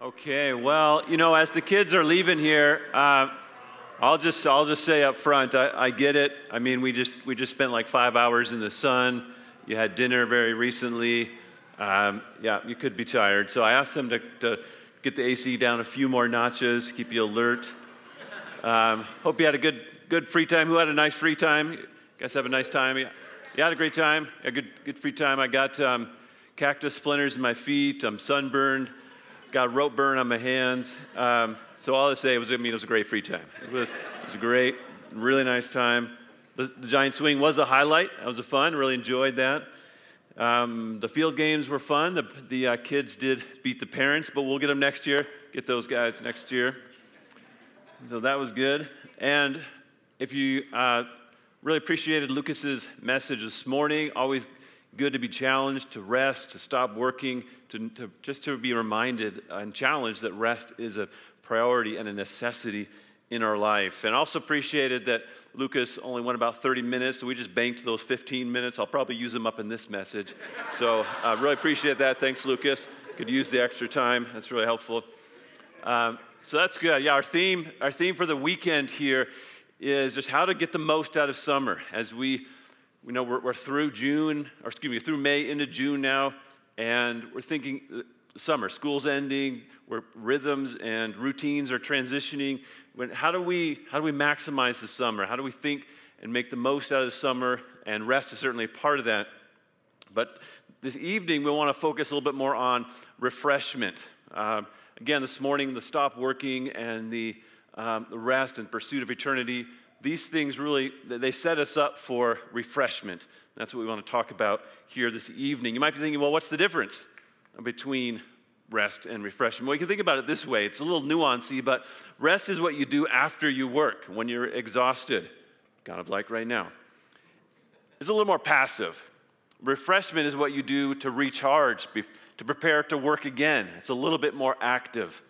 Okay, well, you know, as the kids are leaving here, uh, I'll just I'll just say up front, I, I, get it. I mean, we just we just spent like five hours in the sun. You had dinner very recently. Um, yeah, you could be tired. So I asked them to, to, get the AC down a few more notches, keep you alert. Um, hope you had a good good free time. Who had a nice free time? You guys have a nice time. Yeah, you had a great time. A good good free time. I got um, cactus splinters in my feet. I'm sunburned got rope burn on my hands. Um, so all I say was, I mean, it was a great free time. It was, it was a great, really nice time. The, the, giant swing was a highlight. That was a fun. Really enjoyed that. Um, the field games were fun. The, the uh, kids did beat the parents, but we'll get them next year. Get those guys next year. So that was good. And if you uh, really appreciated Lucas's message this morning, always good to be challenged, to rest, to stop working, to, to, just to be reminded and challenged that rest is a priority and a necessity in our life. And also appreciated that Lucas only went about 30 minutes, so we just banked those 15 minutes. I'll probably use them up in this message. So I uh, really appreciate that. Thanks, Lucas. Could use the extra time. That's really helpful. Um, so that's good. Yeah, our theme, our theme for the weekend here is just how to get the most out of summer as we we know we're, we're through June, or excuse me, through May into June now, and we're thinking uh, summer, school's ending, where rhythms and routines are transitioning. When, how, do we, how do we maximize the summer? How do we think and make the most out of the summer? And rest is certainly part of that. But this evening, we want to focus a little bit more on refreshment. Um, again, this morning, the stop working and the, um, the rest and pursuit of eternity these things really they set us up for refreshment. That's what we want to talk about here this evening. You might be thinking well what's the difference between rest and refreshment? Well you can think about it this way. It's a little nuancy but rest is what you do after you work when you're exhausted kind of like right now. It's a little more passive. Refreshment is what you do to recharge to prepare to work again. It's a little bit more active.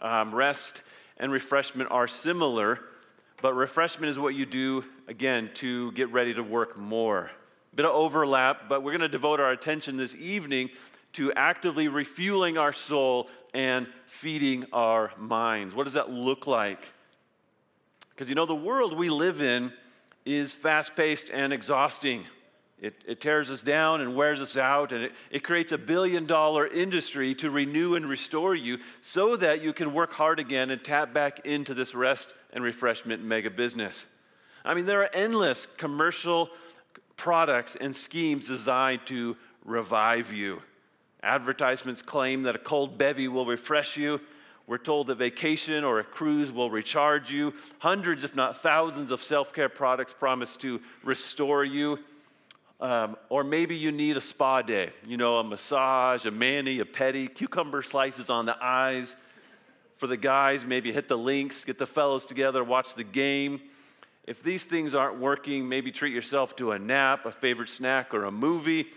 Um, rest and refreshment are similar but refreshment is what you do, again, to get ready to work more. Bit of overlap, but we're going to devote our attention this evening to actively refueling our soul and feeding our minds. What does that look like? Because you know, the world we live in is fast paced and exhausting. It, it, tears us down and wears us out, and it, it creates a billion dollar industry to renew and restore you so that you can work hard again and tap back into this rest and refreshment mega business. I mean, there are endless commercial products and schemes designed to revive you. Advertisements claim that a cold bevy will refresh you. We're told that vacation or a cruise will recharge you. Hundreds, if not thousands, of self care products promise to restore you. Um, or maybe you need a spa day, you know, a massage, a mani, a pedi, cucumber slices on the eyes. For the guys, maybe hit the links, get the fellows together, watch the game. If these things aren't working, maybe treat yourself to a nap, a favorite snack, or a movie.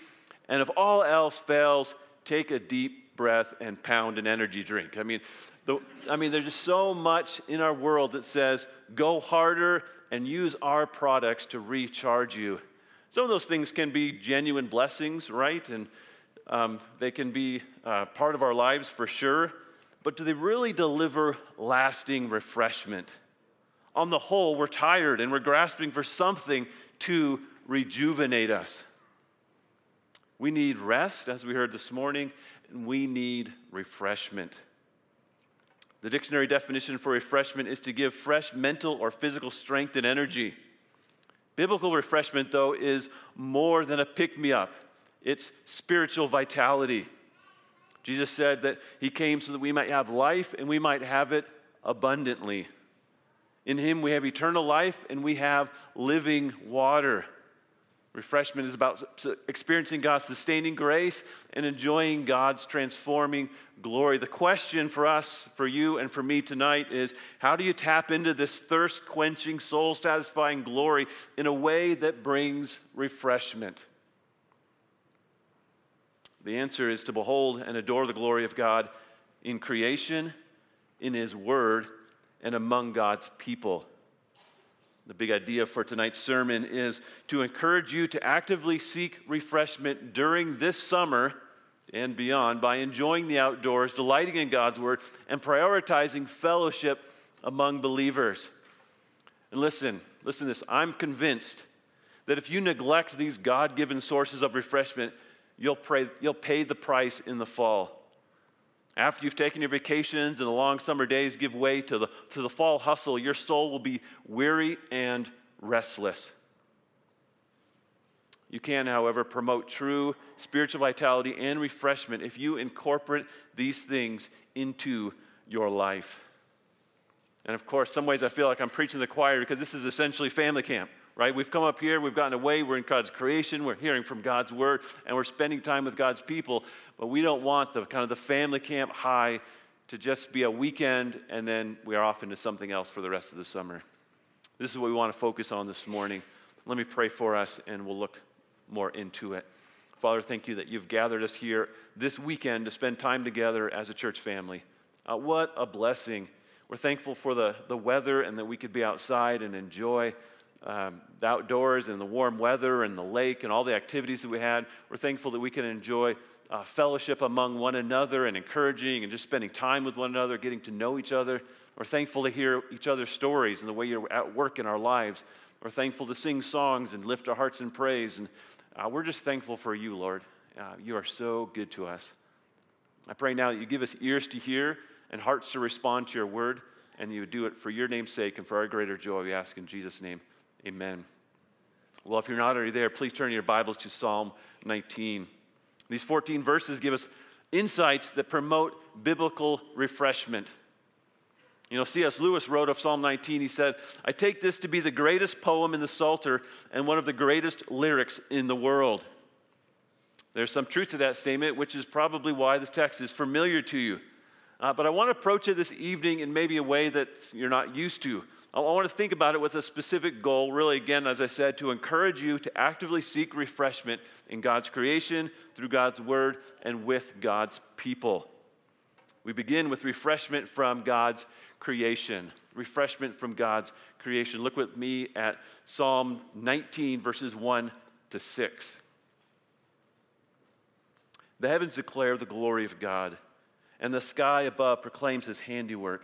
And if all else fails, take a deep breath and pound an energy drink. I mean, the, I mean, there's just so much in our world that says go harder and use our products to recharge you. Some of those things can be genuine blessings, right? And um, they can be uh, part of our lives for sure. But do they really deliver lasting refreshment? On the whole, we're tired and we're grasping for something to rejuvenate us. We need rest, as we heard this morning, and we need refreshment. The dictionary definition for refreshment is to give fresh mental or physical strength and energy. Biblical refreshment, though, is more than a pick me up, it's spiritual vitality. Jesus said that he came so that we might have life and we might have it abundantly. In him, we have eternal life and we have living water. Refreshment is about experiencing God's sustaining grace and enjoying God's transforming glory. The question for us, for you, and for me tonight is how do you tap into this thirst quenching, soul satisfying glory in a way that brings refreshment? The answer is to behold and adore the glory of God in creation, in His Word, and among God's people. The big idea for tonight's sermon is to encourage you to actively seek refreshment during this summer and beyond by enjoying the outdoors, delighting in God's word, and prioritizing fellowship among believers. And listen, listen to this. I'm convinced that if you neglect these God given sources of refreshment, you'll, pray, you'll pay the price in the fall. After you've taken your vacations and the long summer days give way to the, to the fall hustle, your soul will be weary and restless. You can, however, promote true spiritual vitality and refreshment if you incorporate these things into your life. And of course, some ways I feel like I'm preaching the choir because this is essentially family camp, right? We've come up here, we've gotten away, we're in God's creation, we're hearing from God's word, and we're spending time with God's people. But we don't want the kind of the family camp high to just be a weekend and then we are off into something else for the rest of the summer. This is what we want to focus on this morning. Let me pray for us and we'll look more into it. Father, thank you that you've gathered us here this weekend to spend time together as a church family. Uh, what a blessing. We're thankful for the, the weather and that we could be outside and enjoy um, the outdoors and the warm weather and the lake and all the activities that we had. We're thankful that we can enjoy uh, fellowship among one another and encouraging and just spending time with one another, getting to know each other. We're thankful to hear each other's stories and the way you're at work in our lives. We're thankful to sing songs and lift our hearts in praise. And uh, we're just thankful for you, Lord. Uh, you are so good to us. I pray now that you give us ears to hear and hearts to respond to your word, and you would do it for your name's sake and for our greater joy. We ask in Jesus' name. Amen. Well, if you're not already there, please turn your Bibles to Psalm 19. These 14 verses give us insights that promote biblical refreshment. You know, C.S. Lewis wrote of Psalm 19, he said, I take this to be the greatest poem in the Psalter and one of the greatest lyrics in the world. There's some truth to that statement, which is probably why this text is familiar to you. Uh, but I want to approach it this evening in maybe a way that you're not used to. I want to think about it with a specific goal, really, again, as I said, to encourage you to actively seek refreshment in God's creation, through God's word, and with God's people. We begin with refreshment from God's creation. Refreshment from God's creation. Look with me at Psalm 19, verses 1 to 6. The heavens declare the glory of God, and the sky above proclaims his handiwork.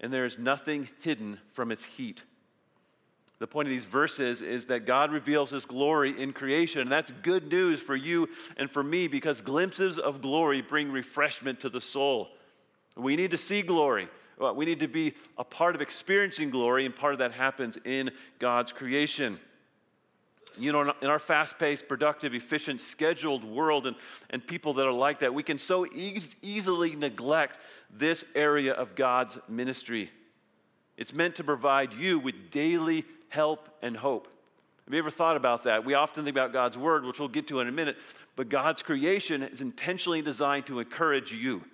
and there is nothing hidden from its heat. The point of these verses is that God reveals his glory in creation, and that's good news for you and for me because glimpses of glory bring refreshment to the soul. We need to see glory. Uh, we need to be a part of experiencing glory, and part of that happens in God's creation you know, in our fast paced, productive, efficient, scheduled world and, and people that are like that, we can so e- easily neglect this area of God's ministry. It's meant to provide you with daily help and hope. Have you ever thought about that? We often think about God's word, which we'll get to in a minute, but God's creation is intentionally designed to encourage you.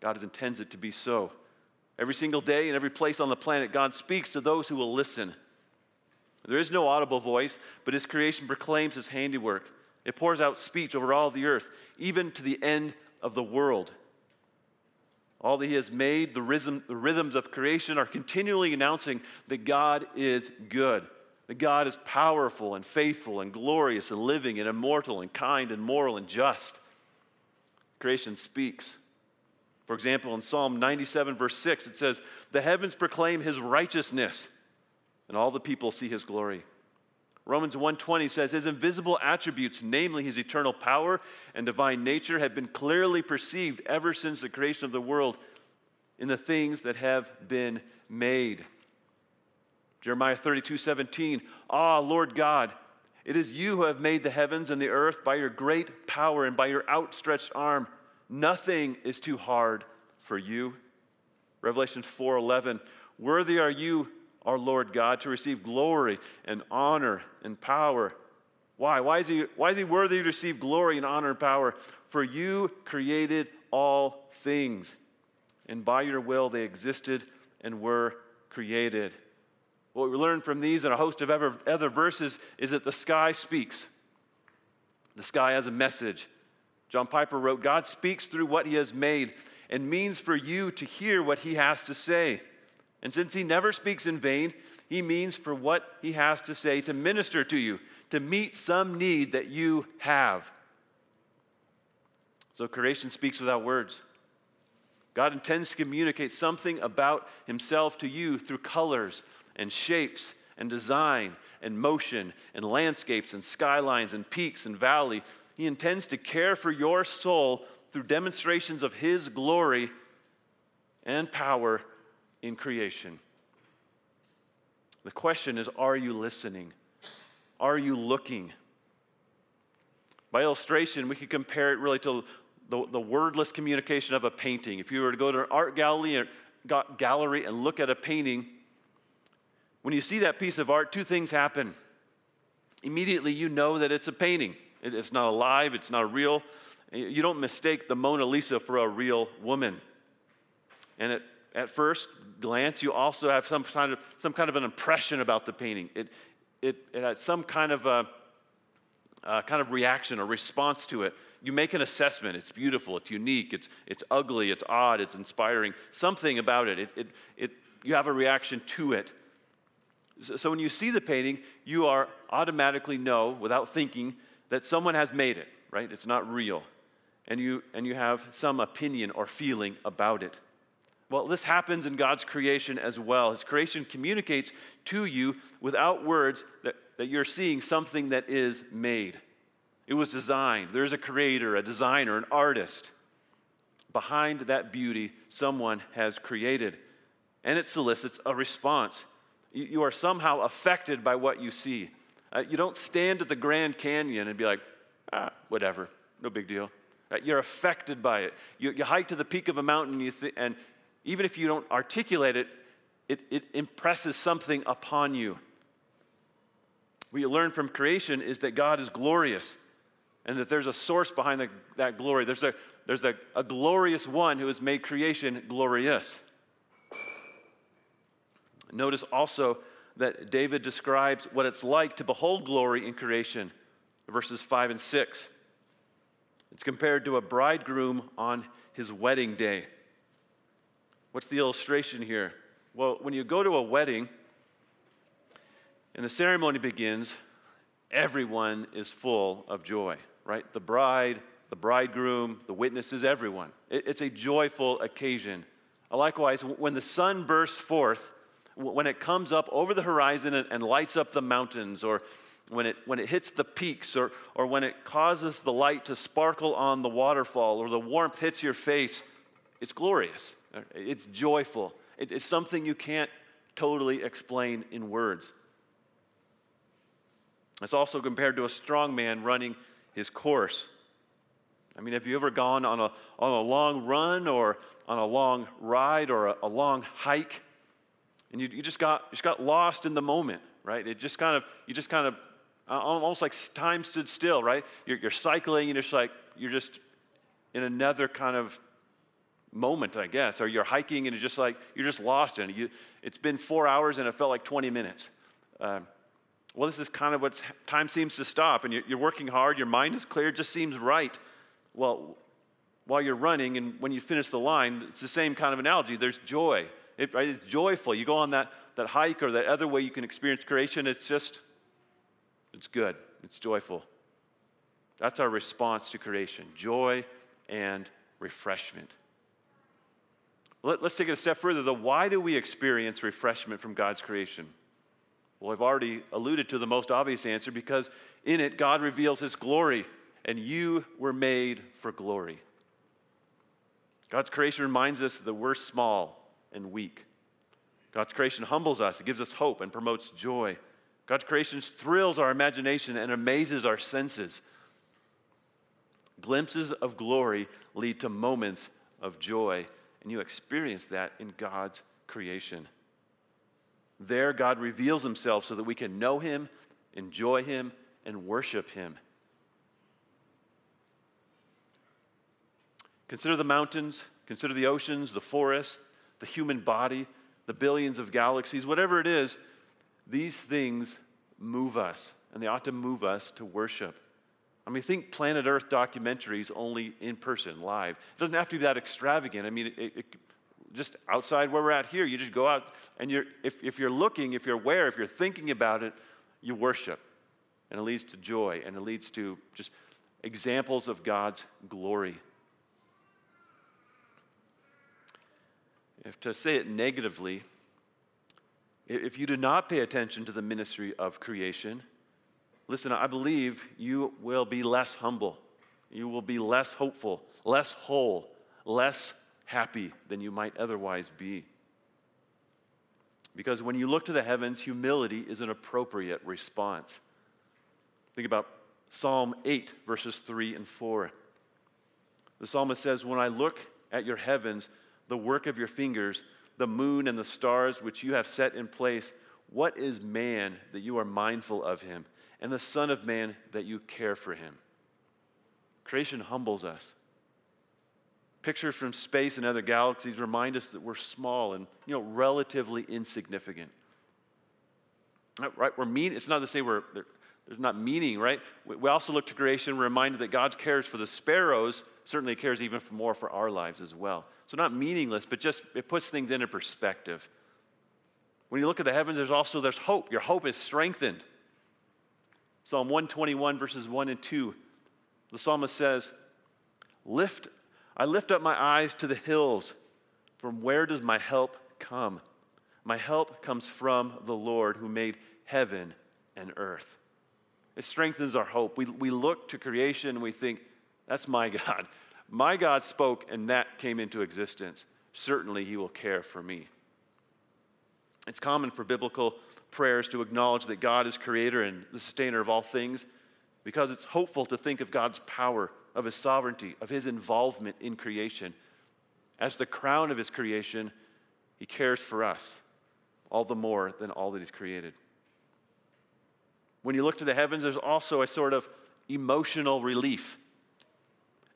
God intends it to be so. Every single day in every place on the planet, God speaks to those who will listen. There is no audible voice, but his creation proclaims his handiwork. It pours out speech over all the earth, even to the end of the world. All that he has made, the, rhythm, the rhythms of creation, are continually announcing that God is good, that God is powerful and faithful and glorious and living and immortal and kind and moral and just. Creation speaks. For example, in Psalm 97, verse 6, it says, The heavens proclaim his righteousness and all the people see his glory. Romans 1:20 says his invisible attributes namely his eternal power and divine nature have been clearly perceived ever since the creation of the world in the things that have been made. Jeremiah 32:17 Ah Lord God it is you who have made the heavens and the earth by your great power and by your outstretched arm nothing is too hard for you. Revelation 4:11 Worthy are you our Lord God, to receive glory and honor and power. Why? Why is, he, why is he worthy to receive glory and honor and power? For you created all things, and by your will they existed and were created. What we learn from these and a host of other verses is that the sky speaks. The sky has a message. John Piper wrote God speaks through what he has made and means for you to hear what he has to say. And since he never speaks in vain, he means for what he has to say to minister to you, to meet some need that you have. So creation speaks without words. God intends to communicate something about himself to you through colors and shapes and design and motion and landscapes and skylines and peaks and valley. He intends to care for your soul through demonstrations of his glory and power in creation. The question is are you listening? Are you looking? By illustration, we could compare it really to the, the wordless communication of a painting. If you were to go to an art gallery, gallery and look at a painting, when you see that piece of art, two things happen. Immediately, you know that it's a painting. It's not alive, it's not real. You don't mistake the Mona Lisa for a real woman. And at, at first glance, you also have some kind of, some kind of an impression about the painting. It, it, it had some kind of a, a kind of reaction or response to it. You make an assessment. It's beautiful, it's unique, it's, it's ugly, it's odd, it's inspiring. Something about it. It, it, it, you have a reaction to it. So, so when you see the painting, you are automatically know, without thinking, that someone has made it, right? It's not real. And you, and you have some opinion or feeling about it. Well, this happens in God's creation as well. His creation communicates to you without words that, that you're seeing something that is made. It was designed. There's a creator, a designer, an artist. Behind that beauty, someone has created. And it solicits a response. You, you are somehow affected by what you see. Uh, you don't stand at the Grand Canyon and be like, ah, whatever, no big deal. Uh, you're affected by it. You, you, hike to the peak of a mountain, and, you th- and even if you don't articulate it, it, it impresses something upon you. What you learn from creation is that God is glorious and that there's a source behind the, that glory. There's, a, there's a, a glorious one who has made creation glorious. Notice also that David describes what it's like to behold glory in creation, verses 5 and 6. It's compared to a bridegroom on his wedding day. What's the illustration here? Well, when you go to a wedding and the ceremony begins, everyone is full of joy, right? The bride, the bridegroom, the witnesses, everyone. It's a joyful occasion. Likewise, when the sun bursts forth, when it comes up over the horizon and, lights up the mountains, or when it, when it hits the peaks, or, or when it causes the light to sparkle on the waterfall, or the warmth hits your face, it's glorious. It's joyful. it's something you can't totally explain in words. It's also compared to a strong man running his course. I mean, have you ever gone on a, on a long run or on a long ride or a, a long hike? And you, you, just got, you just got lost in the moment, right? It just kind of, you just kind of, uh, almost like time stood still, right? You're, you're cycling and it's like, you're just in another kind of moment, I guess. Or you're hiking and it's just like, you're just lost in it. You, it's been four hours and it felt like 20 minutes. Uh, well, this is kind of what time seems to stop, and you're working hard, your mind is clear, it just seems right. Well, while you're running and when you finish the line, it's the same kind of analogy. There's joy. It, right? It's joyful. You go on that, that hike or that other way you can experience creation, it's just, it's good. It's joyful. That's our response to creation joy and refreshment. Let, us take it a step further, though. Why do we experience refreshment from God's creation? Well, I've already alluded to the most obvious answer because in it, God reveals His glory, and you were made for glory. God's creation reminds us that we're small and weak. God's creation humbles us, it gives us hope and promotes joy. God's creation thrills our imagination and amazes our senses. Glimpses of glory lead to moments of joy, and you experience that in God's creation. There, God reveals himself so that we can know him, enjoy him, and worship him. Consider the mountains, consider the oceans, the forests, the human body, the billions of galaxies, whatever it is, these things move us, and they ought to move us to worship. I mean, think Planet Earth documentaries only in person, live. It doesn't have to be that extravagant. I mean, it, it, just outside where we're at here, you just go out and you're, if, if you're looking, if you're aware, if you're thinking about it, you worship. And it leads to joy and it leads to just examples of God's glory. If to say it negatively, if you do not pay attention to the ministry of creation, listen, I believe you will be less humble. You will be less hopeful, less whole, less happy than you might otherwise be. Because when you look to the heavens, humility is an appropriate response. Think about Psalm 8, verses 3 and 4. The psalmist says, When I look at your heavens, the work of your fingers, the moon and the stars which you have set in place, what is man that you are mindful of him, and the Son of Man that you care for him? Creation humbles us. Pictures from space and other galaxies remind us that we're small and you know relatively insignificant. Right? We're mean. It's not to say we're there's not meaning, right? We also look to creation, we're reminded that God cares for the sparrows. Certainly cares even more for our lives as well. So not meaningless, but just it puts things into perspective. When you look at the heavens, there's also there's hope. Your hope is strengthened. Psalm 121 verses 1 and 2. The psalmist says, "Lift I lift up my eyes to the hills. From where does my help come? My help comes from the Lord who made heaven and earth. It strengthens our hope. We, we look to creation and we think, that's my God. My God spoke and that came into existence. Certainly, He will care for me. It's common for biblical prayers to acknowledge that God is creator and the sustainer of all things because it's hopeful to think of God's power of his sovereignty, of his involvement in creation. As the crown of his creation, he cares for us all the more than all that he's created. When you look to the heavens, there's also a sort of emotional relief.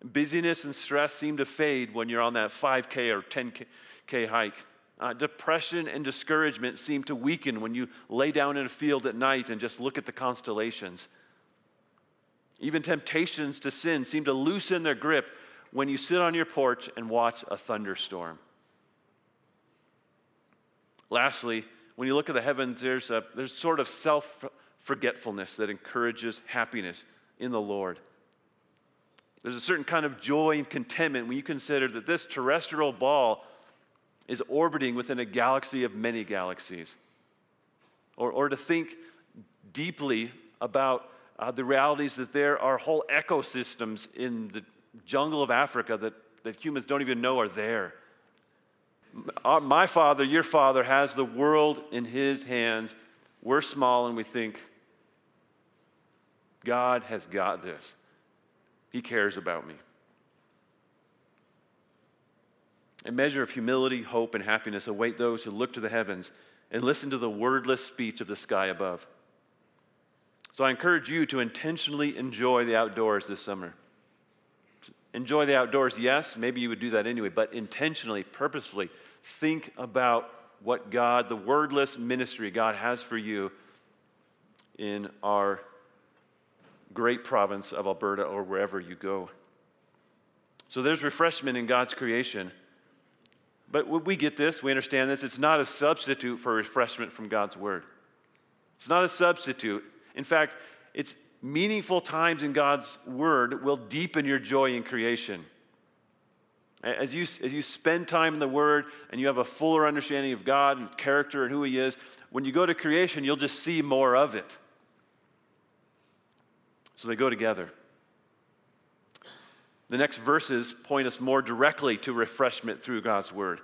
Busyness and stress seem to fade when you're on that 5K or 10K hike. Uh, depression and discouragement seem to weaken when you lay down in a field at night and just look at the constellations. Even temptations to sin seem to loosen their grip when you sit on your porch and watch a thunderstorm. Lastly, when you look at the heavens, there's, a, there's sort of self forgetfulness that encourages happiness in the Lord. There's a certain kind of joy and contentment when you consider that this terrestrial ball is orbiting within a galaxy of many galaxies. Or, or to think deeply about uh, the realities that there are whole ecosystems in the jungle of Africa that, that humans don't even know are there. Uh, my father, your father, has the world in his hands. We're small and we think, God has got this. He cares about me. A measure of humility, hope, and happiness await those who look to the heavens and listen to the wordless speech of the sky above. So I encourage you to intentionally enjoy the outdoors this summer. Enjoy the outdoors, yes, maybe you would do that anyway, but intentionally, purposefully, think about what God, the wordless ministry God has for you in our great province of Alberta or wherever you go. So there's refreshment in God's creation. But we get this, we understand this. It's not a substitute for refreshment from God's word. It's not a substitute. In fact, it's meaningful times in God's word will deepen your joy in creation. As you, as you spend time in the Word and you have a fuller understanding of God and character and who He is, when you go to creation, you'll just see more of it. So they go together. The next verses point us more directly to refreshment through God's Word.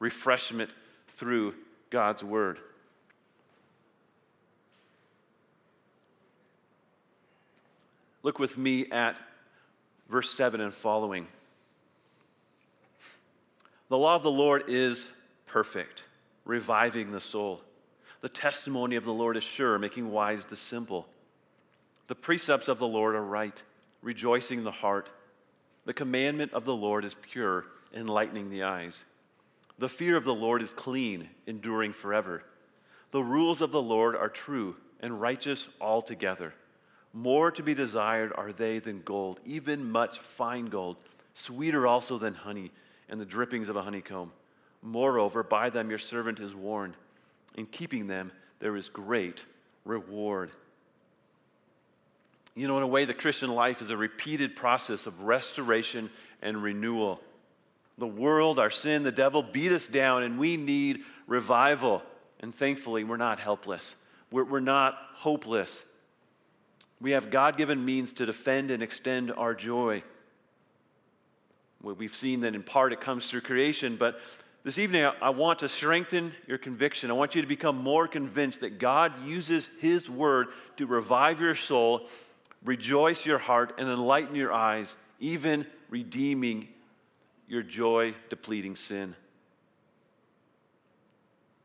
Refreshment through God's Word. Look with me at verse 7 and following. The law of the Lord is perfect, reviving the soul. The testimony of the Lord is sure, making wise the simple. The precepts of the Lord are right, rejoicing the heart. The commandment of the Lord is pure, enlightening the eyes. The fear of the Lord is clean, enduring forever. The rules of the Lord are true and righteous altogether. More to be desired are they than gold, even much fine gold, sweeter also than honey and the drippings of a honeycomb. Moreover, by them your servant is warned. In keeping them, there is great reward. You know, in a way, the Christian life is a repeated process of restoration and renewal. The world, our sin, the devil beat us down, and we need revival. And thankfully, we're not helpless. We're, we're not hopeless. We have God given means to defend and extend our joy. We've seen that in part it comes through creation, but this evening I want to strengthen your conviction. I want you to become more convinced that God uses His word to revive your soul, rejoice your heart, and enlighten your eyes, even redeeming your joy depleting sin.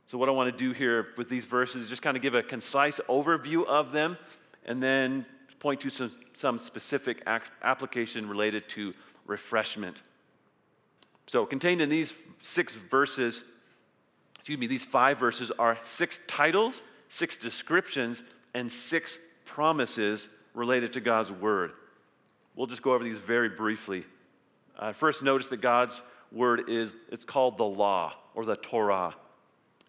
So, what I want to do here with these verses is just kind of give a concise overview of them and then point to some, some specific application related to refreshment. So, contained in these six verses, excuse me, these five verses are six titles, six descriptions, and six promises related to God's word. We'll just go over these very briefly. Uh, first, notice that God's word is it's called the law or the Torah.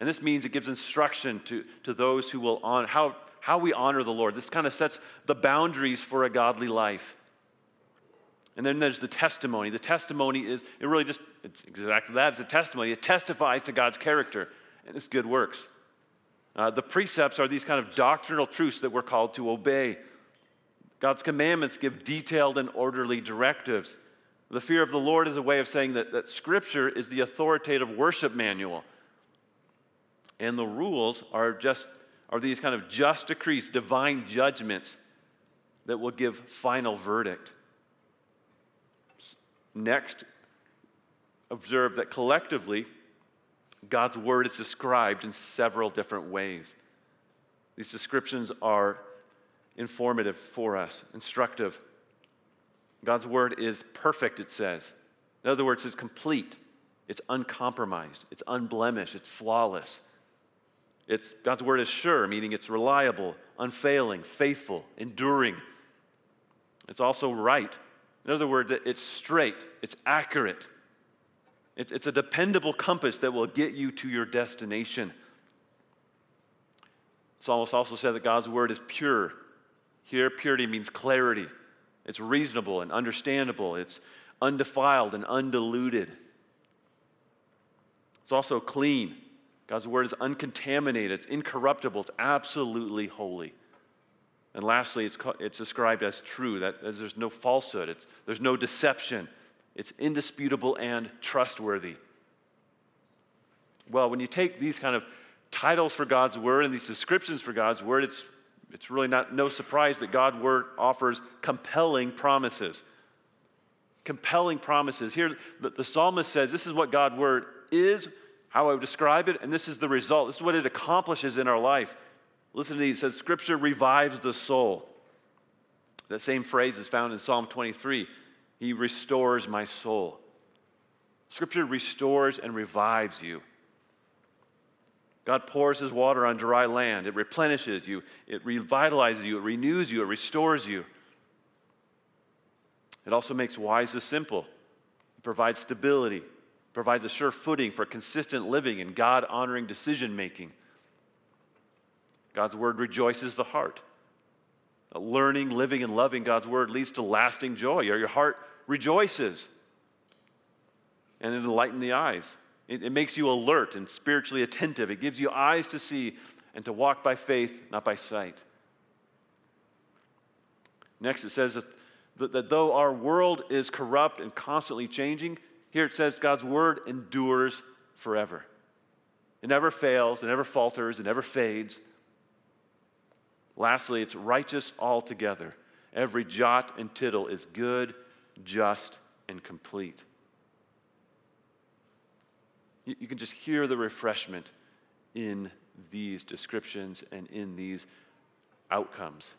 And this means it gives instruction to, to those who will honor how, how we honor the Lord. This kind of sets the boundaries for a godly life. And then there's the testimony. The testimony is, it really just, it's exactly that. It's a testimony. It testifies to God's character and its good works. Uh, the precepts are these kind of doctrinal truths that we're called to obey. God's commandments give detailed and orderly directives. The fear of the Lord is a way of saying that, that Scripture is the authoritative worship manual. And the rules are just are these kind of just decrees, divine judgments that will give final verdict. Next, observe that collectively, God's word is described in several different ways. These descriptions are informative for us, instructive. God's word is perfect, it says. In other words, it's complete, it's uncompromised, it's unblemished, it's flawless. It's, God's word is sure, meaning it's reliable, unfailing, faithful, enduring. It's also right. In other words, it's straight, it's accurate. It, it's a dependable compass that will get you to your destination. Psalmist also said that God's word is pure. Here, purity means clarity. It's reasonable and understandable. It's undefiled and undiluted. It's also clean. God's word is uncontaminated, it's incorruptible, it's absolutely holy. And lastly, it's, it's described as true, that as there's no falsehood, it's, there's no deception, it's indisputable and trustworthy. Well, when you take these kind of titles for God's word and these descriptions for God's word, it's, it's really not no surprise that God's word offers compelling promises. Compelling promises. Here, the, the psalmist says, This is what God's word is, how I would describe it, and this is the result. This is what it accomplishes in our life. Listen to these. It says, Scripture revives the soul. That same phrase is found in Psalm 23. He restores my soul. Scripture restores and revives you. God pours his water on dry land. It replenishes you, it revitalizes you, it renews you, it restores you. It also makes wise the simple. It provides stability, provides a sure footing for consistent living and God honoring decision making. God's word rejoices the heart. Learning, living, and loving God's word leads to lasting joy. Your heart rejoices. And it enlightens the eyes. It, it makes you alert and spiritually attentive. It gives you eyes to see and to walk by faith, not by sight. Next, it says that, that though our world is corrupt and constantly changing, here it says God's word endures forever. It never fails, it never falters, it never fades. Lastly, it's righteous altogether. Every jot and tittle is good, just, and complete. You, you can just hear the refreshment in these descriptions and in these outcomes.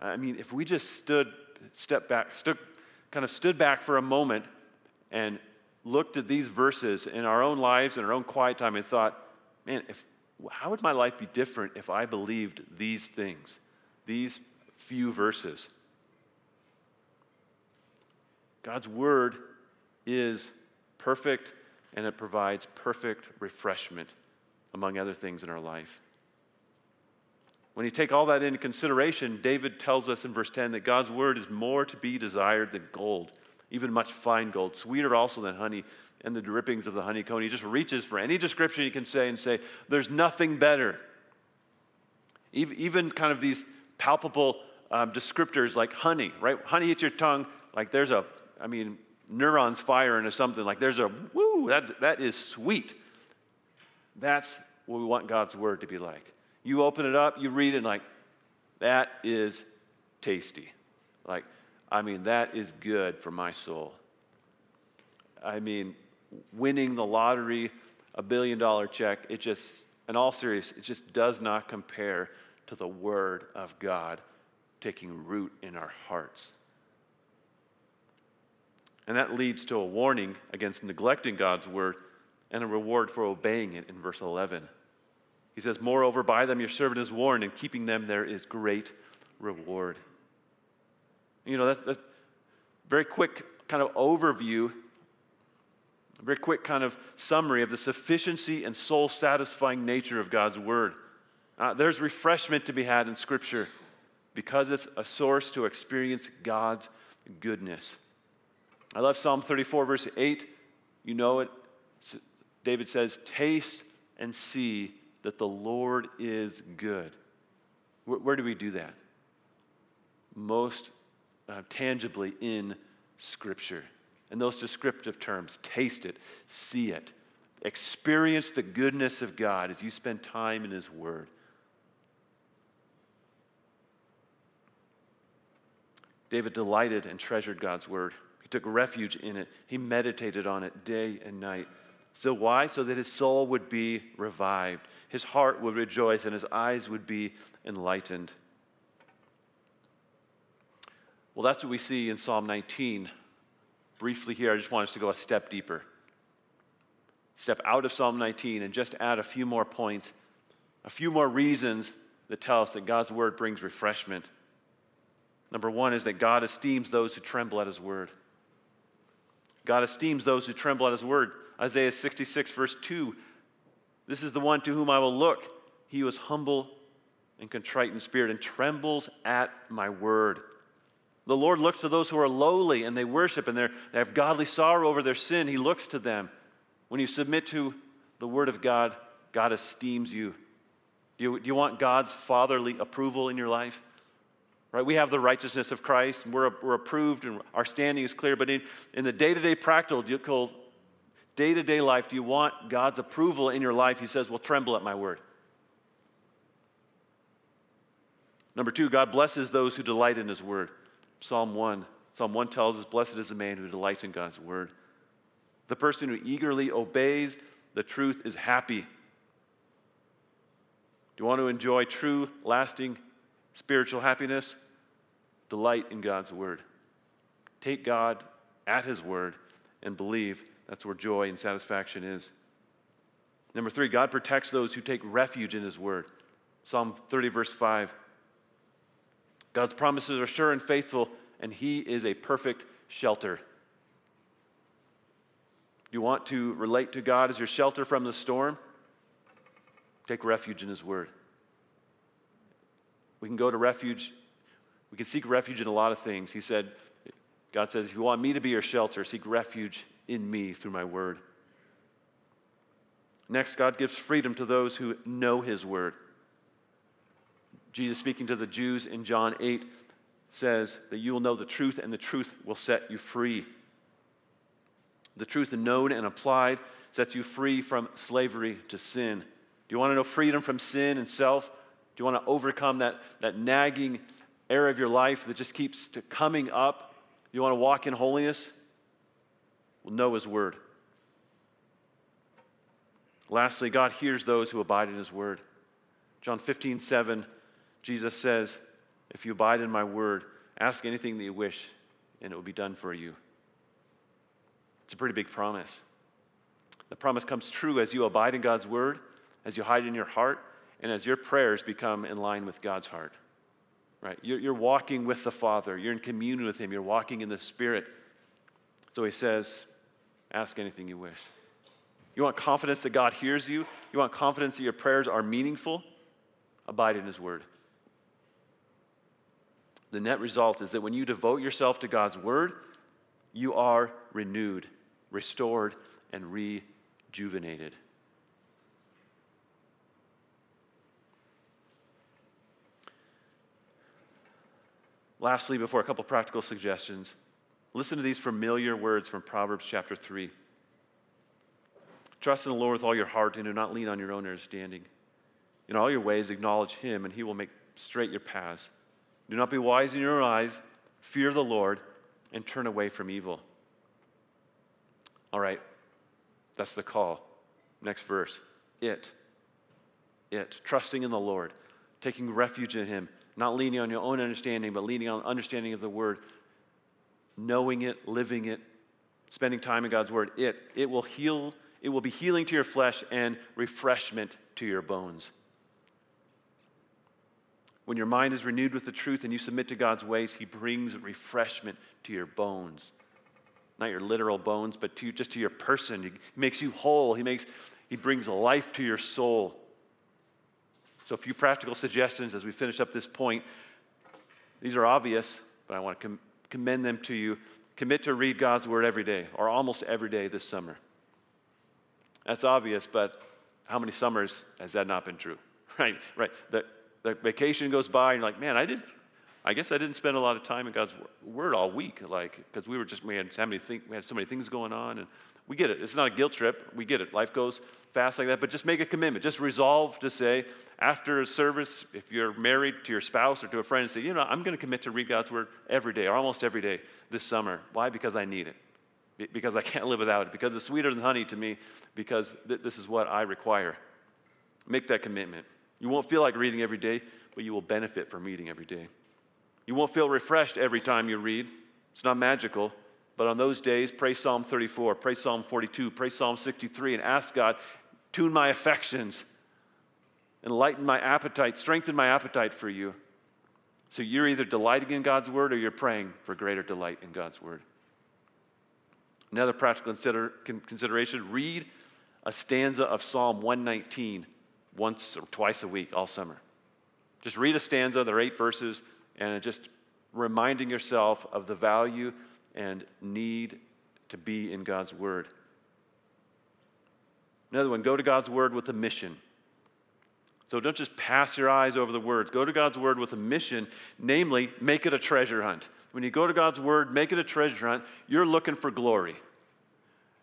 I mean, if we just stood stepped back, stood, kind of stood back for a moment and looked at these verses in our own lives and our own quiet time and thought, man, if, how would my life be different if I believed these things, these few verses? God's word is perfect and it provides perfect refreshment, among other things in our life. When you take all that into consideration, David tells us in verse 10 that God's word is more to be desired than gold, even much fine gold, sweeter also than honey and the drippings of the honeycomb. He just reaches for any description he can say and say, There's nothing better. Even kind of these palpable um, descriptors like honey, right? Honey hits your tongue, like there's a, I mean, neurons firing or something, like there's a woo, that, that is sweet. That's what we want God's word to be like. You open it up, you read it, and like, that is tasty. Like, I mean, that is good for my soul. I mean, winning the lottery, a billion dollar check, it just, in all seriousness, it just does not compare to the Word of God taking root in our hearts. And that leads to a warning against neglecting God's Word and a reward for obeying it in verse 11. He says, Moreover, by them your servant is warned, and keeping them there is great reward. You know, that's, that's very quick kind of overview a very quick kind of summary of the sufficiency and soul satisfying nature of God's Word. Uh, there's refreshment to be had in Scripture because it's a source to experience God's goodness. I love Psalm 34, verse 8. You know it. David says, Taste and see that the Lord is good. Where, where do we do that? Most uh, tangibly in Scripture and those descriptive terms. Taste it, see it, experience the goodness of God as you spend time in His Word. David delighted and treasured God's Word. Took refuge in it. He meditated on it day and night. So, why? So that his soul would be revived, his heart would rejoice, and his eyes would be enlightened. Well, that's what we see in Psalm 19 briefly here, I just want us to go a step deeper. Step out of Psalm 19 and just add a few more points, a few more reasons that tell us that God's word brings refreshment. Number one is that God esteems those who tremble at his word. God esteems those who tremble at his word. Isaiah 66, verse 2 This is the one to whom I will look. He was humble and contrite in spirit and trembles at my word. The Lord looks to those who are lowly and they worship and they have godly sorrow over their sin. He looks to them. When you submit to the Word of God, God esteems you. Do you, do you want God's fatherly approval in your life? Right? We have the righteousness of Christ and we're, we're approved and our standing is clear. But in, in the day to day practical, day to day life, do you want God's approval in your life? He says, Well, tremble at my word. Number two, God blesses those who delight in his word. Psalm 1. Psalm 1 tells us, Blessed is the man who delights in God's word. The person who eagerly obeys the truth is happy. Do you want to enjoy true, lasting spiritual happiness? Delight in God's word. Take God at his word and believe that's where joy and satisfaction is. Number three, God protects those who take refuge in his word. Psalm 30, verse 5. God's promises are sure and faithful, and He is a perfect shelter. You want to relate to God as your shelter from the storm? Take refuge in His Word. We can go to refuge, we can seek refuge in a lot of things. He said, God says, if you want me to be your shelter, seek refuge in me through my Word. Next, God gives freedom to those who know His Word. Jesus, speaking to the Jews in John 8, says that you will know the truth and the truth will set you free. The truth known and applied sets you free from slavery to sin. Do you want to know freedom from sin and self? Do you want to overcome that, that nagging area of your life that just keeps coming up? You want to walk in holiness? Well, know His Word. Lastly, God hears those who abide in His Word. John 15, 7 Jesus says, If you abide in my word, Ask anything that you wish, and it will be done for you. It's a pretty big promise. The promise comes true as you abide in God's word, as you hide in your heart, and as your prayers become in line with God's heart. Right? You're, you're walking with the Father, you're in communion with Him, you're walking in the Spirit. So He says, Ask anything you wish. You want confidence that God hears you? You want confidence that your prayers are meaningful? Abide in His Word. The net result is that when you devote yourself to God's Word, you are renewed, restored, and rejuvenated. Lastly, before a couple practical suggestions, listen to these familiar words from Proverbs chapter 3. Trust in the Lord with all your heart and do not lean on your own understanding. In all your ways, acknowledge him, and he will make straight your paths. Do not be wise in your eyes, fear the Lord, and turn away from evil. All right, that's the call. Next verse. It. It. Trusting in the Lord, taking refuge in him not leaning on your own understanding, but leaning on understanding of the word, knowing it, living it, spending time in God's word. It, it will heal, it will be healing to your flesh and refreshment to your bones. When your mind is renewed with the truth and you submit to God's ways, He brings refreshment to your bones. Not your literal bones, but to, just to your person. He makes you whole. He, makes, he brings life to your soul. So, a few practical suggestions as we finish up this point. These are obvious, but I want to com- commend them to you. Commit to read God's Word every day, or almost every day this summer. That's obvious, but how many summers has that not been true? Right, right. The, the vacation goes by, and you're like, man, I didn't. I guess I didn't spend a lot of time in God's Word all week, like because we were just had so many things, we had so many things going on, and we get it. It's not a guilt trip. We get it. Life goes fast like that. But just make a commitment. Just resolve to say, after a service, if you're married to your spouse or to a friend, say, you know, I'm going to commit to read God's word every day or almost every day this summer. Why? Because I need it. Because I can't live without it. Because it's sweeter than honey to me. Because th- this is what I require. Make that commitment. You won't feel like reading every day, but you will benefit from reading every day. You won't feel refreshed every time you read. It's not magical. But on those days, pray Psalm 34, pray Psalm 42, pray Psalm 63, and ask God, tune my affections, enlighten my appetite, strengthen my appetite for you. So you're either delighting in God's word or you're praying for greater delight in God's word. Another practical consider, consideration read a stanza of Psalm 119 once or twice a week all summer. Just read a stanza, there are eight verses, and just reminding yourself of the value and need to be in God's Word. Another one, go to God's Word with a mission. So don't just pass your eyes over the words. Go to God's Word with a mission, namely, make it a treasure hunt. When you go to God's Word, make it a treasure hunt, you're looking for glory.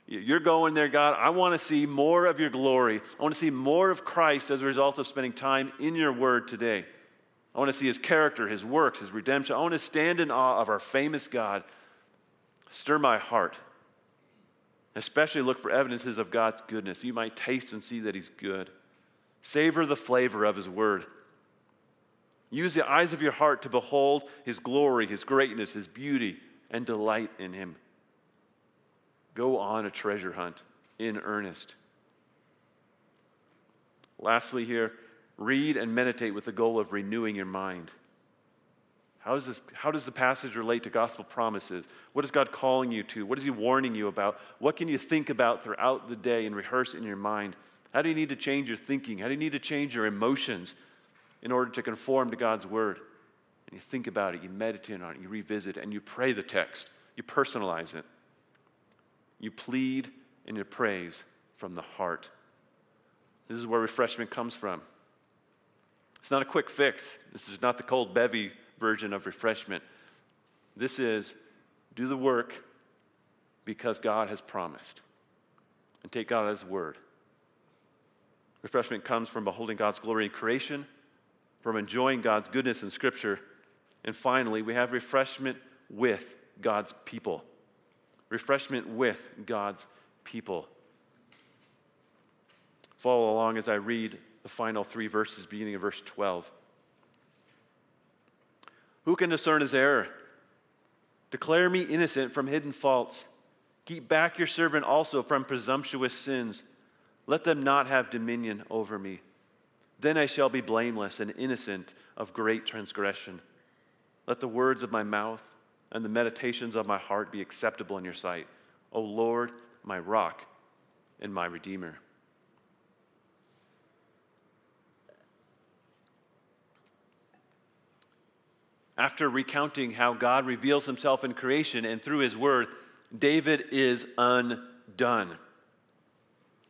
You're going there, God, I want to see more of your glory. I want to see more of Christ as a result of spending time in your Word today. I want to see his character, his works, his redemption. I want to stand in awe of our famous God Stir my heart. Especially look for evidences of God's goodness. You might taste and see that He's good. Savor the flavor of His word. Use the eyes of your heart to behold His glory, His greatness, His beauty, and delight in Him. Go on a treasure hunt in earnest. Lastly, here, read and meditate with the goal of renewing your mind. How does, this, how does the passage relate to gospel promises? What is God calling you to? What is He warning you about? What can you think about throughout the day and rehearse in your mind? How do you need to change your thinking? How do you need to change your emotions in order to conform to God's word? And you think about it, you meditate on it, you revisit it, and you pray the text, you personalize it. You plead and you praise from the heart. This is where refreshment comes from. It's not a quick fix. This is not the cold bevy version of refreshment. This is do the work because God has promised and take God at His word. Refreshment comes from beholding God's glory in creation, from enjoying God's goodness in Scripture, and finally, we have refreshment with God's people. Refreshment with God's people. Follow along as I read the final three verses, beginning of verse 12. Who can discern his error? Declare me innocent from hidden faults. Keep back your servant also from presumptuous sins. Let them not have dominion over me. Then I shall be blameless and innocent of great transgression. Let the words of my mouth and the meditations of my heart be acceptable in your sight, O Lord, my rock and my redeemer. After recounting how God reveals himself in creation and through his word, David is undone.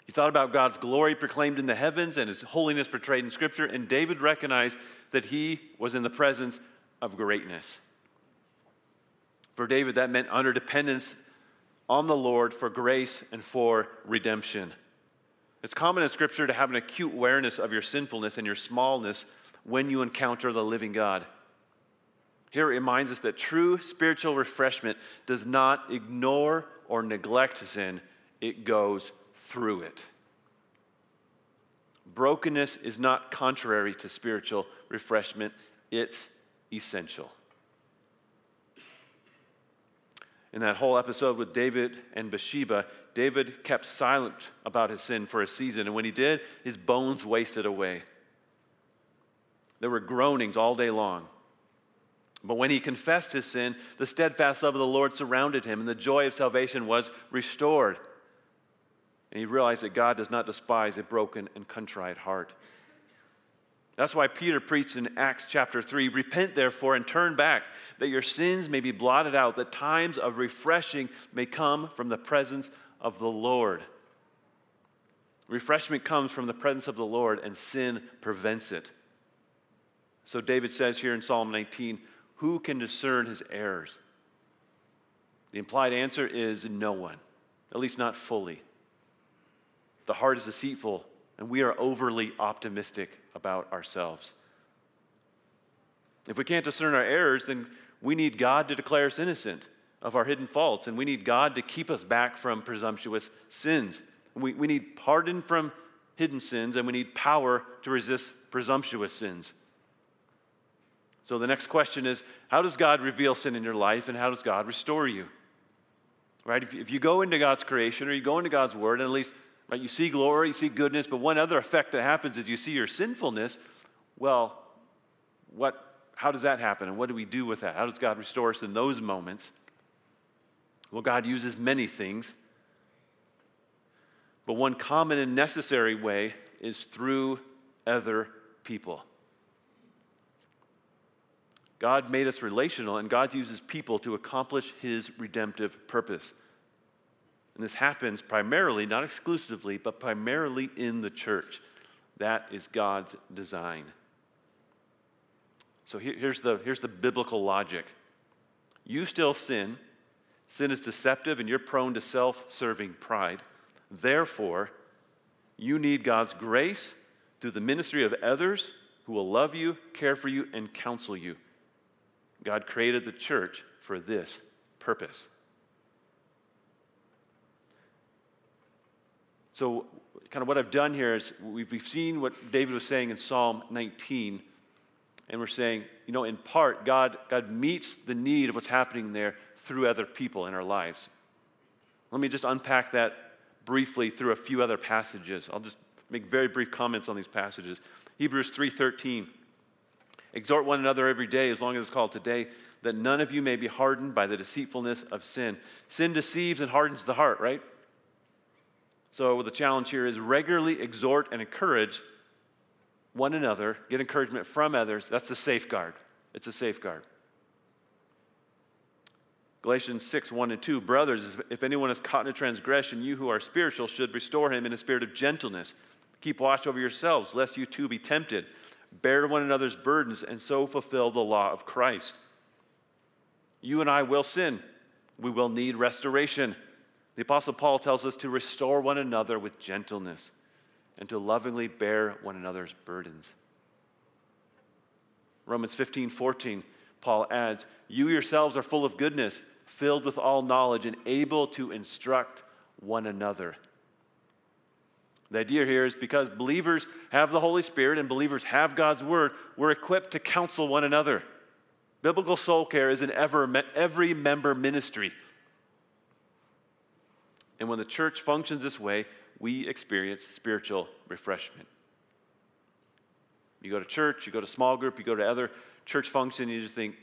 He thought about God's glory proclaimed in the heavens and his holiness portrayed in Scripture, and David recognized that he was in the presence of greatness. For David, that meant utter dependence on the Lord for grace and for redemption. It's common in Scripture to have an acute awareness of your sinfulness and your smallness when you encounter the living God. Here it reminds us that true spiritual refreshment does not ignore or neglect sin, it goes through it. Brokenness is not contrary to spiritual refreshment, it's essential. In that whole episode with David and Bathsheba, David kept silent about his sin for a season, and when he did, his bones wasted away. There were groanings all day long. But when he confessed his sin, the steadfast love of the Lord surrounded him, and the joy of salvation was restored. And he realized that God does not despise a broken and contrite heart. That's why Peter preached in Acts chapter 3 Repent, therefore, and turn back, that your sins may be blotted out, that times of refreshing may come from the presence of the Lord. Refreshment comes from the presence of the Lord, and sin prevents it. So David says here in Psalm 19, who can discern his errors? The implied answer is no one, at least not fully. The heart is deceitful, and we are overly optimistic about ourselves. If we can't discern our errors, then we need God to declare us innocent of our hidden faults, and we need God to keep us back from presumptuous sins. We, we need pardon from hidden sins, and we need power to resist presumptuous sins. So the next question is how does God reveal sin in your life and how does God restore you? Right? If, if you go into God's creation or you go into God's word, and at least right, you see glory, you see goodness, but one other effect that happens is you see your sinfulness. Well, what, how does that happen? And what do we do with that? How does God restore us in those moments? Well, God uses many things. But one common and necessary way is through other people. God made us relational, and God uses people to accomplish his redemptive purpose. And this happens primarily, not exclusively, but primarily in the church. That is God's design. So here's, the, here's the biblical logic you still sin, sin is deceptive, and you're prone to self serving pride. Therefore, you need God's grace through the ministry of others who will love you, care for you, and counsel you. God created the church for this purpose. So, kind of what I've done here is we've, seen what David was saying in Psalm 19, and we're saying, you know, in part, God, God meets the need of what's happening there through other people in our lives. Let me just unpack that briefly through a few other passages. I'll just make very brief comments on these passages. Hebrews 3:13 Exhort one another every day, as long as it's called today, that none of you may be hardened by the deceitfulness of sin. Sin deceives and hardens the heart, right? So the challenge here is regularly exhort and encourage one another, get encouragement from others. That's a safeguard. It's a safeguard. Galatians 6, 1 and 2. Brothers, if anyone is caught in a transgression, you who are spiritual should restore him in a spirit of gentleness. Keep watch over yourselves, lest you too be tempted bear one another's burdens, and so fulfill the law of Christ. You and I will sin. We will need restoration. The Apostle Paul tells us to restore one another with gentleness and to lovingly bear one another's burdens. Romans 15, 14, Paul adds, You yourselves are full of goodness, filled with all knowledge, and able to instruct one another. The idea here is because believers have the Holy Spirit and believers have God's Word, we're equipped to counsel one another. Biblical soul care is an ever, every member ministry. And when the church functions this way, we experience spiritual refreshment. You go to church, you go to small group, you go to other church function, you just think,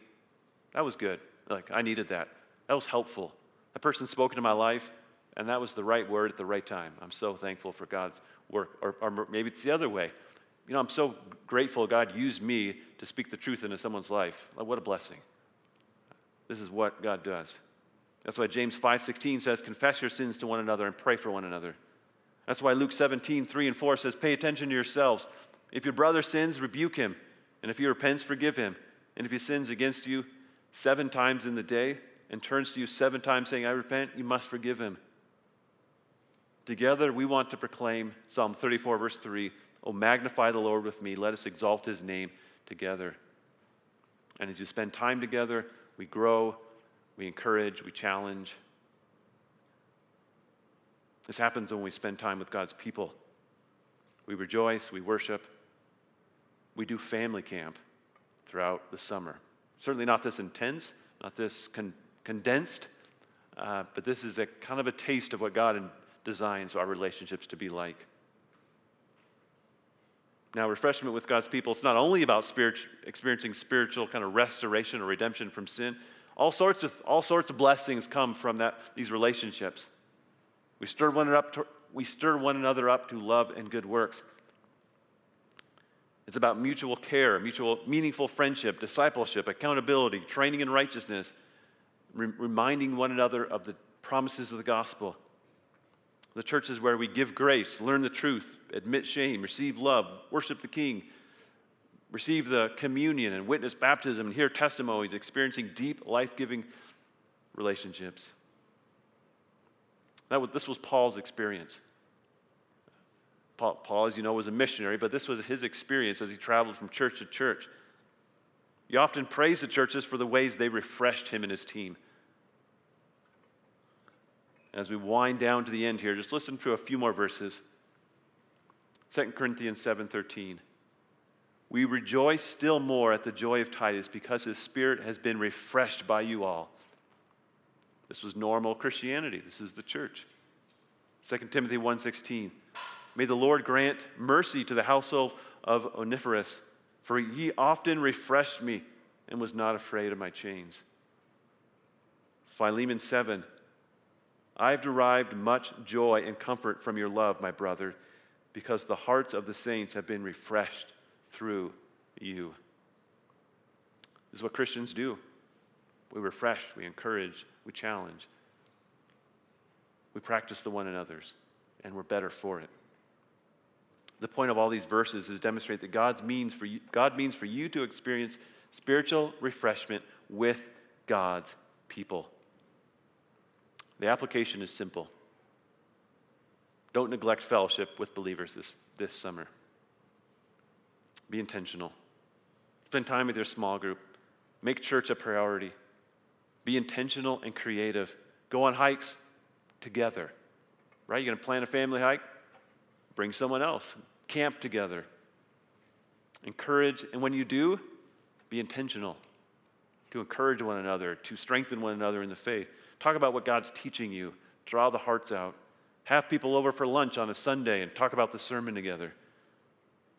that was good. Like, I needed that. That was helpful. That person spoke into my life, and that was the right word at the right time. I'm so thankful for God's work. Or, or maybe it's the other way. You know, I'm so grateful God used me to speak the truth into someone's life. What a blessing. This is what God does. That's why James 5:16 says, "Confess your sins to one another and pray for one another." That's why Luke 17, 3 and 4 says, Pay attention to yourselves. If your brother sins, rebuke him. And if he repents, forgive him. And if he sins against you seven times in the day and turns to you seven times saying, I repent, you must forgive him. Together, we want to proclaim Psalm 34, verse 3 Oh, magnify the Lord with me. Let us exalt his name together. And as you spend time together, we grow, we encourage, we challenge. This happens when we spend time with God's people. We rejoice, we worship, we do family camp throughout the summer. Certainly not this intense, not this con- condensed, uh, but this is a kind of a taste of what God designs our relationships to be like. Now, refreshment with God's people, it's not only about experiencing spiritual kind of restoration or redemption from sin. All sorts of, all sorts of blessings come from that, these relationships. We stir, one up to, we stir one another up to love and good works. It's about mutual care, mutual meaningful friendship, discipleship, accountability, training in righteousness, re- reminding one another of the promises of the gospel. The church is where we give grace, learn the truth, admit shame, receive love, worship the King, receive the communion, and witness baptism, and hear testimonies, experiencing deep, life giving relationships. That was, this was Paul's experience. Paul, Paul, as you know, was a missionary, but this was his experience as he traveled from church to church. He often praised the churches for the ways they refreshed him and his team. As we wind down to the end here, just listen to a few more verses. 2 Corinthians 7:13. We rejoice still more at the joy of Titus because his spirit has been refreshed by you all. This was normal Christianity. This is the church. 2 Timothy 1:16. May the Lord grant mercy to the household of Onesiphorus, for he often refreshed me and was not afraid of my chains. Philemon 7. I have derived much joy and comfort from your love, my brother, because the hearts of the saints have been refreshed through you. This is what Christians do. We refresh, we encourage, we challenge. We practice the one another's, and we're better for it. The point of all these verses is demonstrate that God's means for you, God means for you to experience spiritual refreshment with God's people. The application is simple. Don't neglect fellowship with believers this, this summer. Be intentional. Spend time with your small group. Make church a priority. Be intentional and creative. Go on hikes together. Right? You're going to plan a family hike? Bring someone else. Camp together. Encourage, and when you do, be intentional to encourage one another, to strengthen one another in the faith. Talk about what God's teaching you. Draw the hearts out. Have people over for lunch on a Sunday and talk about the sermon together.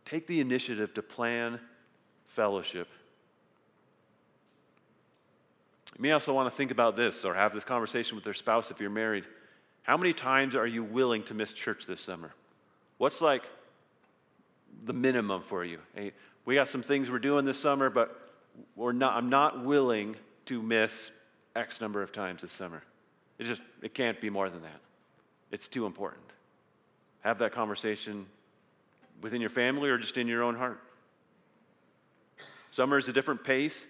Take the initiative to plan fellowship. You may also want to think about this or have this conversation with their spouse if you're married. How many times are you willing to miss church this summer? What's like the minimum for you? Hey, we got some things we're doing this summer, but we're not, I'm not willing to miss X number of times this summer. It just it can't be more than that. It's too important. Have that conversation within your family or just in your own heart. Summer is a different pace,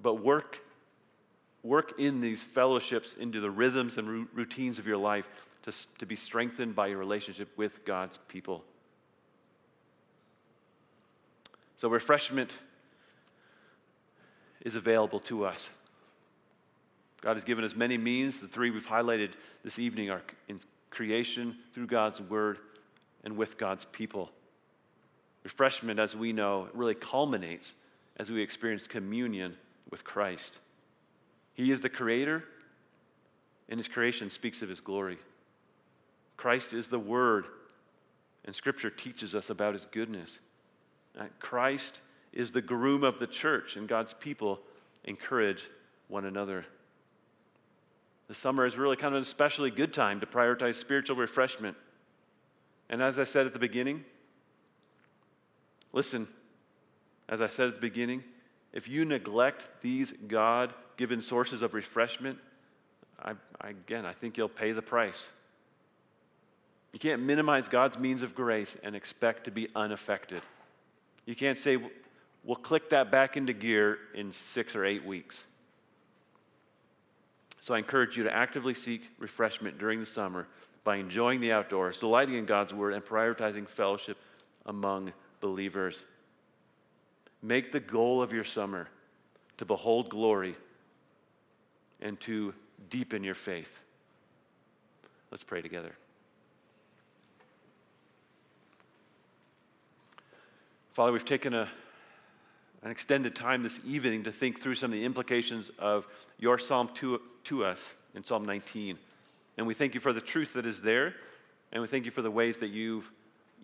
but work work in these fellowships into the rhythms and routines of your life to, to be strengthened by your relationship with God's people. So, refreshment is available to us. God has given us many means. The three we've highlighted this evening are in creation, through God's word, and with God's people. Refreshment, as we know, really culminates as we experience communion with Christ. He is the creator, and his creation speaks of his glory. Christ is the Word, and Scripture teaches us about his goodness. Uh, Christ is the groom of the church, and God's people encourage one another. The summer is really kind of an especially good time to prioritize spiritual refreshment. And as I said at the beginning, listen, as I said at the beginning, if you neglect these God given sources of refreshment, I, again, I think you'll pay the price. You can't minimize God's means of grace and expect to be unaffected. You can't say, we'll click that back into gear in six or eight weeks. So I encourage you to actively seek refreshment during the summer by enjoying the outdoors, delighting in God's word, and prioritizing fellowship among believers. Make the goal of your summer to behold glory and to deepen your faith. Let's pray together. Father, we've taken a, an extended time this evening to think through some of the implications of your psalm to, to us in Psalm 19. And we thank you for the truth that is there, and we thank you for the ways that you've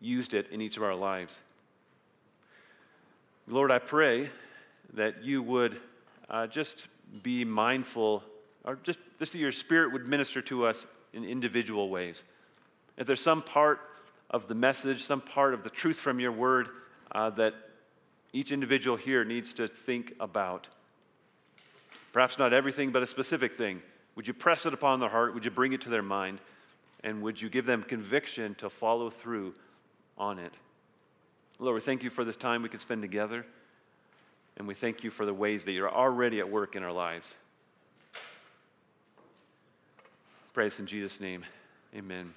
used it in each of our lives. Lord, I pray that you would uh, just be mindful, or just, just that your spirit would minister to us in individual ways. If there's some part of the message, some part of the truth from your word uh, that each individual here needs to think about. Perhaps not everything, but a specific thing. Would you press it upon their heart? Would you bring it to their mind? And would you give them conviction to follow through on it? Lord, we thank you for this time we could spend together. And we thank you for the ways that you're already at work in our lives. Praise in Jesus' name. Amen.